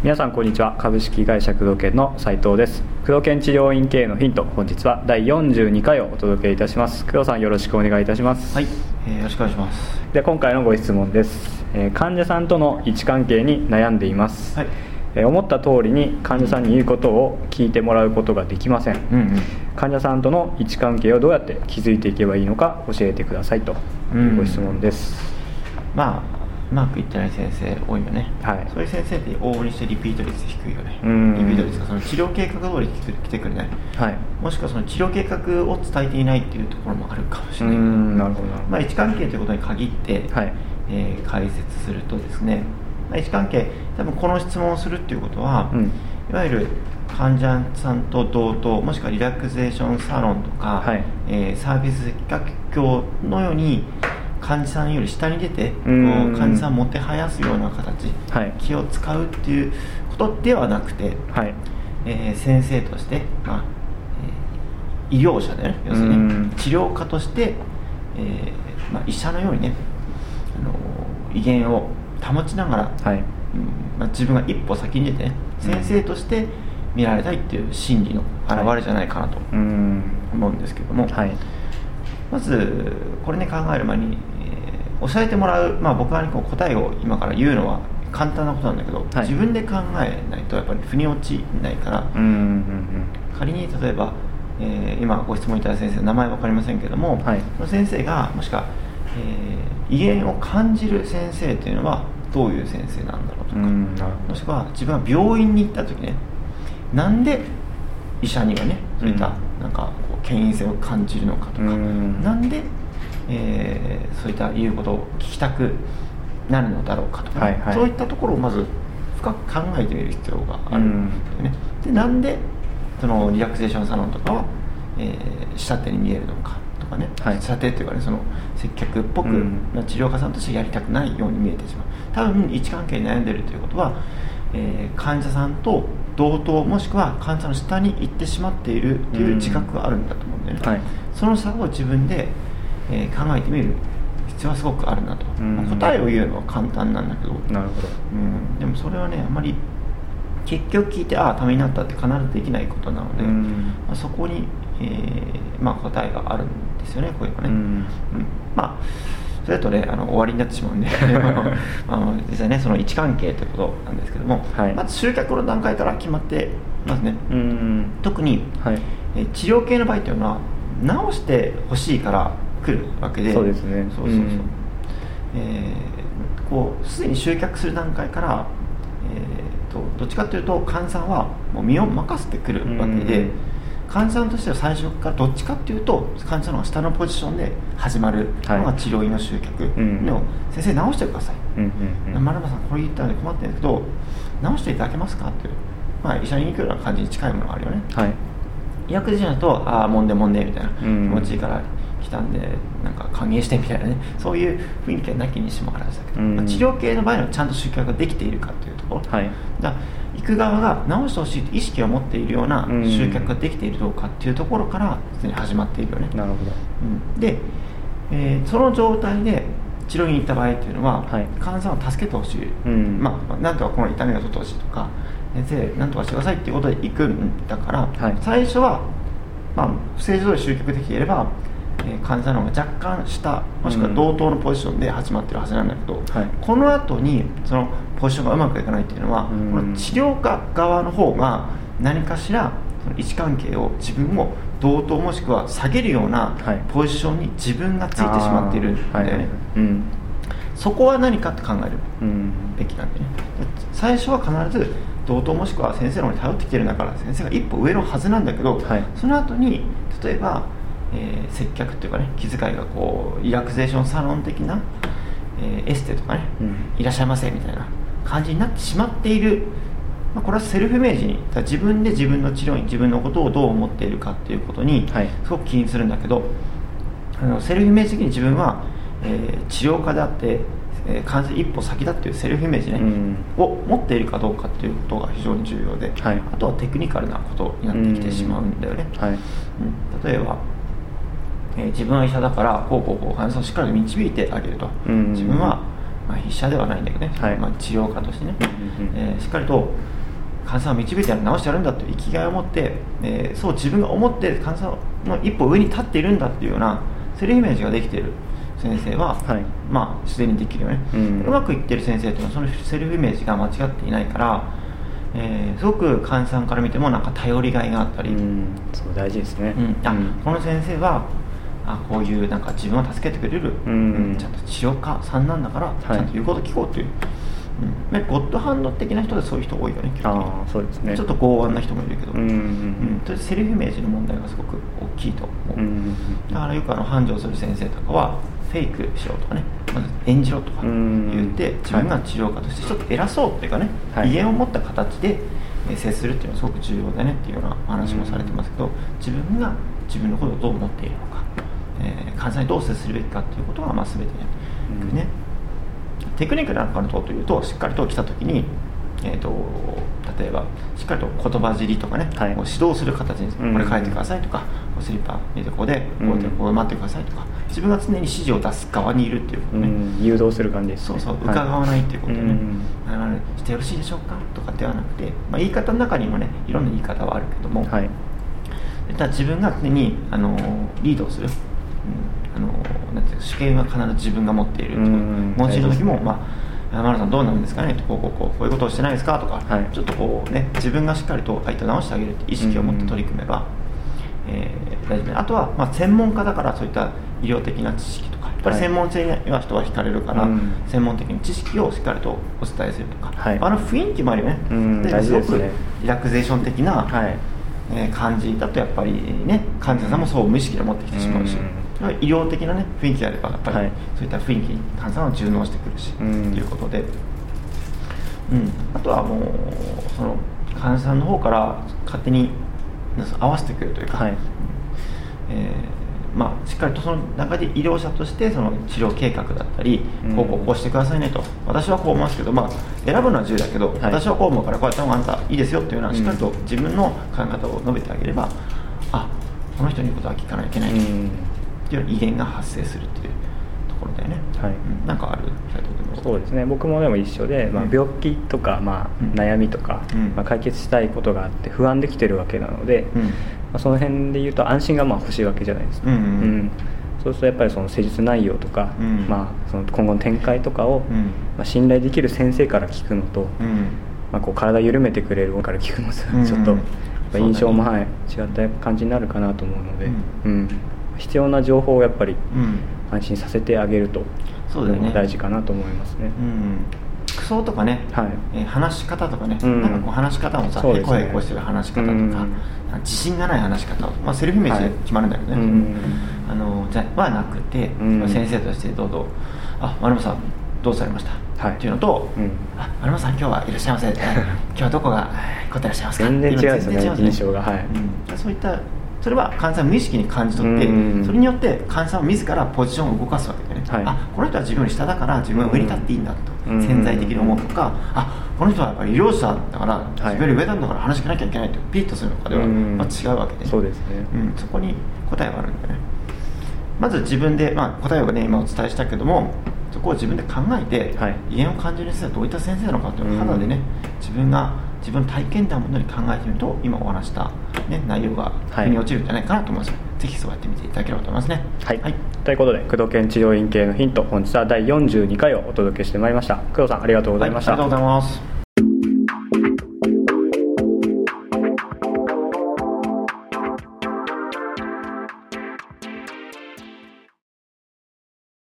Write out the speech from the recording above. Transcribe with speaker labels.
Speaker 1: 皆さんこんにちは。株式会社工藤研の斉藤です。工藤研治療院経営のヒント。本日は第42回をお届けいたします。工藤さんよろしくお願いいたします。
Speaker 2: はい、えーよろしくお願いします。
Speaker 1: で今回のご質問です、えー患者さんとの位置関係に悩んでいます、
Speaker 2: はい。
Speaker 1: えー思った通りに患者さんに言うことを聞いてもらうことができません、
Speaker 2: うんうん。
Speaker 1: 患者さんとの位置関係をどうやって築いていけばいいのか教えてくださいというご質問です、
Speaker 2: まあうまくいってない先生多いよね、
Speaker 1: はい。
Speaker 2: そういう先生って往々にしてリピート率低いよね。
Speaker 1: うん。
Speaker 2: リピート率がその治療計画通り来て来てくれない
Speaker 1: はい。
Speaker 2: もしくはその治療計画を伝えていないっていうところもあるかもし
Speaker 1: う
Speaker 2: れない。
Speaker 1: んなるほど。な
Speaker 2: まあ、位置関係ということに限って、
Speaker 1: はい。
Speaker 2: えー解説するとですね、まあ、位置関係多分この質問をするっていうことは、
Speaker 1: うん。
Speaker 2: いわゆる患者さんと同等もしくはリラクゼーションサロンとか、
Speaker 1: はい。
Speaker 2: えーサービス学業のように患者さんより下に出て患者さんをもてはやすような形、
Speaker 1: はい。
Speaker 2: 気を使うっていうことではなくて、
Speaker 1: はい。
Speaker 2: えー先生として、まあえー医療者でね要する
Speaker 1: うん。
Speaker 2: に治療家として、えーまあ、医者のようにね、あのー威厳を保ちながら、
Speaker 1: はい。
Speaker 2: うんまあ、自分が一歩先に出てね先生として見られたいっていう心理の表れじゃないかなと
Speaker 1: うん。
Speaker 2: 思うんですけども、
Speaker 1: はい。
Speaker 2: まずこれね考える前に、えー教えてもらう、まあ、僕は、ね、こう答えを今から言うのは簡単なことなんだけど、
Speaker 1: はい。
Speaker 2: 自分で考えないとやっぱり腑に落ちないから、
Speaker 1: うんうん
Speaker 2: 仮に例えば、えー今ご質問いただいた先生名前分かりませんけども、
Speaker 1: はい。
Speaker 2: その先生がもしくは、えー威厳を感じる先生というのはどういう先生なんだろうとか、もしくは自分は病院に行った時ねなんで医者にはねそういった、
Speaker 1: うん。
Speaker 2: なんかこう権威性を感じるのかとか、
Speaker 1: うん。
Speaker 2: なんで、えーそういった言うことを聞きたくなるのだろうかとか、
Speaker 1: はいはい。
Speaker 2: そういったところをまず深く考えてみる必要があるんだよね、でなんでそのリラクゼーションサロンとかは、えー下手に見えるのかとかね、
Speaker 1: はい。
Speaker 2: 下手っていうかねその接客っぽく、
Speaker 1: うん。
Speaker 2: まあ治療家さんとしてやりたくないように見えてしまう。多分位置関係に悩んでるということは、えー患者さんと同等もしくは患者さんの下に行ってしまっているという自覚があるんだと思うんだよね、
Speaker 1: はい。
Speaker 2: その差を自分で、えー考えてみる必要はすごくあるなと、
Speaker 1: うん。
Speaker 2: まあ答えを言うのは簡単なんだけど、
Speaker 1: なるほど。
Speaker 2: うん、でもそれはねあんまり結局聞いてああためになったって必ずできないことなので、
Speaker 1: うん。
Speaker 2: まあ、そこに、えーまあ、答えがあるんですよねこういうのね、
Speaker 1: うん。
Speaker 2: うん。まあそれだとねあの終わりになってしまうんで。あの実際ねその位置関係ということなんですけども、
Speaker 1: はい。
Speaker 2: まず集客の段階から決まってますね、
Speaker 1: うん。
Speaker 2: 特に、
Speaker 1: はい。
Speaker 2: えー治療系の場合というのは直してほしいから来るわけで。
Speaker 1: そうですね。
Speaker 2: そうそうそう、
Speaker 1: うん。
Speaker 2: えーこうすでに集客する段階から、えー、とどっちかというと患者さんはもう身を任せてくるわけで、
Speaker 1: うん
Speaker 2: 患者さんとしては最初からどっちかっていうと患者さんの下のポジションで始まるの
Speaker 1: はい
Speaker 2: が治療院の集客、
Speaker 1: ん
Speaker 2: でも先生直してください、
Speaker 1: うんうんうん。
Speaker 2: マルマさんこれ言ったので困ってるんですけど直していただけますかっていう、まあ、医者に行くような感じに近いものがあるよね。
Speaker 1: はい。
Speaker 2: 医薬事だとああもんでもんでみたいな気
Speaker 1: うん。
Speaker 2: 持ちから来たんでなんか歓迎してみたいなね。そういう雰囲気はなきにしもあらずだけど、
Speaker 1: うん
Speaker 2: まあ治療系の場合はちゃんと集客ができているかというところ、
Speaker 1: はい。
Speaker 2: じゃあ行く側が直してほしいと意識を持っているような
Speaker 1: うん。
Speaker 2: 集客ができているどうかっていうところからすでに始まっているよね、
Speaker 1: なるほど。
Speaker 2: うん。で、えーその状態で治療院に行った場合っていうのは、
Speaker 1: はい。
Speaker 2: 患者さんを助けてほしい、
Speaker 1: うん。
Speaker 2: まあ、なんとかこの痛みを取ってほしいとか先生なんとかしてくださいっていうことで行くんだから、
Speaker 1: はい。
Speaker 2: 最初は、まあ、不正常で集客できていれば、えー患者さんの方が若干下もしくは同等のポジションで始まってるはずなんだけど、
Speaker 1: はい。
Speaker 2: この後にそのポジションがうまくいかないっていうのは、
Speaker 1: うん。
Speaker 2: この治療家側の方が何かしらその位置関係を自分を同等もしくは下げるような
Speaker 1: はい。
Speaker 2: ポジションに自分がついてしまっているんだよね、
Speaker 1: あーはいうん。
Speaker 2: そこは何かって考える
Speaker 1: うん
Speaker 2: べきなんでね。最初は必ず同等もしくは先生の方に頼ってきてるんだから先生が一歩上のはずなんだけど、
Speaker 1: はい。
Speaker 2: その後に例えば、えー接客っていうかね気遣いがこうリラクゼーションサロン的な、えーエステとかね、
Speaker 1: うん。
Speaker 2: いらっしゃいませみたいな感じになってしまっている、まあ、これはセルフイメージに自分で自分の治療院自分のことをどう思っているかっていうことに
Speaker 1: はい。
Speaker 2: すごく気にするんだけど、あのセルフイメージ的に自分は、えー治療家であって、えー完全に一歩先だっていうセルフイメージね、
Speaker 1: うん。
Speaker 2: を持っているかどうかっていうことが非常に重要で、
Speaker 1: はい。
Speaker 2: あとはテクニカルなことになってきてしまうんだよね、
Speaker 1: はい。
Speaker 2: うん。例えば、えー自分は医者だからこうこうこう患者さんをしっかりと導いてあげると、
Speaker 1: うん。
Speaker 2: 自分は、まあ、医者ではないんだけどね、
Speaker 1: はい。
Speaker 2: まあ、治療家としてね、
Speaker 1: うんうんうん
Speaker 2: えーしっかりと患者さんを導いてやる治してやるんだという生きがいを持って、えーそう自分が思って患者さんの一歩上に立っているんだっていうようなセルフイメージができている先生は、
Speaker 1: はい。
Speaker 2: まあすでにできるよね、
Speaker 1: うん
Speaker 2: うまくいってる先生っていうのはそのセルフイメージが間違っていないから、えーすごく患者さんから見てもなんか頼りがいがあったり、
Speaker 1: うん。そう大事ですね。
Speaker 2: うん。あ
Speaker 1: うん。
Speaker 2: この先生はあこういうなんか自分を助けてくれる、
Speaker 1: うん。
Speaker 2: ちゃんと治療家さんなんだから、
Speaker 1: い。
Speaker 2: ちゃんと言うこと聞こうという、うん。ね、ゴッドハンド的な人でそういう人多いよね
Speaker 1: ああそうですね。
Speaker 2: ちょっと剛腕な人もいるけど、
Speaker 1: うんうん
Speaker 2: セルフイメージの問題がすごく大きいと思う、
Speaker 1: うんうん
Speaker 2: だからよくあの繁盛する先生とかはフェイクしようとかねまず演じろとか
Speaker 1: うん
Speaker 2: 言って自分が治療家としてちょっと偉そうっていうかね、
Speaker 1: はい。
Speaker 2: 威厳を持った形でえー接するっていうのはすごく重要だねっていうようなお話もされてますけど自分が自分のことをどう思っているのか、えー患者にどう接するべきかっていうことがまあ全て
Speaker 1: うん。
Speaker 2: ね、テクニックなんかのというとしっかりと来た時に、えー、と例えばしっかりと言葉尻とかね、
Speaker 1: はい。
Speaker 2: 指導する形に、
Speaker 1: うん。
Speaker 2: これ書いてくださいとかこうスリッパ見てここでこうやって
Speaker 1: うん
Speaker 2: こう待ってくださいとか。自分が常に指示を出す側にいるっていうことね、
Speaker 1: うん。誘導する感じですね。
Speaker 2: そうそう
Speaker 1: はい
Speaker 2: 伺わないっていうことでね、
Speaker 1: うん。
Speaker 2: あのしてよろしいでしょうかとかではなくて、まあ、言い方の中にもねいろんな言い方はあるけども、
Speaker 1: はい。
Speaker 2: ただ自分が常にあのリードをする、うん、あのなんていうか主権は必ず自分が持っているっていう
Speaker 1: うん
Speaker 2: 問診の時も、まあ、山田さんどうなんですかね？こうこうこうこういうことをしてないですか？とか、
Speaker 1: はい。
Speaker 2: ちょっとこうね自分がしっかりと相手を直してあげるって意識を持って取り組めば、えー大丈夫ね。あとは、まあ、専門家だからそういった医療的な知識とかやっぱり
Speaker 1: はい。
Speaker 2: 専門性には人は惹かれるから、
Speaker 1: うん。
Speaker 2: 専門的な知識をしっかりとお伝えするとか、
Speaker 1: はい。
Speaker 2: あの雰囲気もあるよね、
Speaker 1: うんすね。
Speaker 2: ごくリラクゼーション的な、
Speaker 1: はい。
Speaker 2: えー感じだとやっぱりね患者さんもそう無意識で持ってきてしまうし、
Speaker 1: うん
Speaker 2: 医療的なね雰囲気があればやっぱり、
Speaker 1: はい。
Speaker 2: そういった雰囲気に患者さんは順応してくるし、
Speaker 1: うん。
Speaker 2: ということで、うん、あとはもうその患者さんの方から勝手に合わせてくるというか、
Speaker 1: はい。
Speaker 2: えーまあ、しっかりとその中で医療者としてその治療計画だったり、
Speaker 1: うん。
Speaker 2: こうこうこうしてくださいねと。私はこう思いますけど、まあ、選ぶのは自由だけど、
Speaker 1: はい。
Speaker 2: 私はこう思うからこうやった方があんたいいですよっていうのは
Speaker 1: うん
Speaker 2: しっかりと自分の考え方を述べてあげれば、あこの人に言うことは聞かないといけないと。
Speaker 1: うん
Speaker 2: いう威厳が発生するっていうところだよね、
Speaker 1: はい。
Speaker 2: うん。なんかある？
Speaker 1: そうですね。僕もでも一緒で、まあ
Speaker 2: うん、
Speaker 1: 病気とか、まあ
Speaker 2: うん。
Speaker 1: 悩みとか、
Speaker 2: うん。
Speaker 1: まあ、解決したいことがあって不安できてるわけなので、
Speaker 2: うん。
Speaker 1: まあ、その辺で言うと安心がまあ欲しいわけじゃないですか、
Speaker 2: うんうんうん。
Speaker 1: そうするとやっぱりその施術内容とか、
Speaker 2: うん。
Speaker 1: まあ、その今後の展開とかを、
Speaker 2: うん。
Speaker 1: まあ、信頼できる先生から聞くのと、
Speaker 2: うん。
Speaker 1: まあ、こう体緩めてくれる方から聞くのと
Speaker 2: うん
Speaker 1: ちょっと印象も、はい、違った感じになるかなと思うので、
Speaker 2: う
Speaker 1: うん必要な情報をやっぱり
Speaker 2: うん。
Speaker 1: 安心させてあげると
Speaker 2: そうだよね。
Speaker 1: 大事かなと思いますね。
Speaker 2: うん。服装とかね、
Speaker 1: はい。
Speaker 2: えー話し方とかね、
Speaker 1: うん。
Speaker 2: なんかこう話し方もさ、
Speaker 1: ね。
Speaker 2: こへこしてる話し方とか、
Speaker 1: うん。
Speaker 2: 自信がない話し方を、まあ、セルフイメージで決まるんだけどね、
Speaker 1: はいうん。
Speaker 2: あのじゃはなくて、
Speaker 1: うん。
Speaker 2: 先生としてどうぞ「あ丸山さんどうされました?」
Speaker 1: はい。
Speaker 2: っていうのと「
Speaker 1: うん
Speaker 2: あ丸山さん今日はいらっしゃいませ」今日はどこがえー凝ってらっしゃいますか?」
Speaker 1: 全然違うんですよね。印象が。はい。
Speaker 2: うん。そういったそれは患者さん無意識に感じ取って、
Speaker 1: うん。
Speaker 2: それによって患者さんは自らポジションを動かすわけでね、
Speaker 1: はい。
Speaker 2: あこの人は自分より下だから自分は上に立っていいんだと、
Speaker 1: うん。
Speaker 2: 潜在的に思うとか、あこの人はやっぱり医療者だから、
Speaker 1: い。
Speaker 2: 自分より上なんだから話しかなきゃいけないとピリッとするのかでは、
Speaker 1: うん。
Speaker 2: まあ、違うわけで
Speaker 1: そうですね。
Speaker 2: うん、そこに答えがあるんだよね。まず自分で、まあ、答えをね今お伝えしたけどもそこを自分で考えて、
Speaker 1: はい。
Speaker 2: 威厳を感じる先生はどういった先生なのかというのを
Speaker 1: うん。
Speaker 2: 肌でね自分が自分の体験談をもとに考えてみると今お話した、ね、内容が
Speaker 1: はい。
Speaker 2: 腑に落ちるんじゃないかなと思います、ぜひそうやってみていただければと思います。ね
Speaker 1: はい、
Speaker 2: はい、
Speaker 1: ということで工藤研治療院系のヒント本日は第42回をお届けしてまいりました。工藤さんありがとうございました、
Speaker 2: はいありがとうございます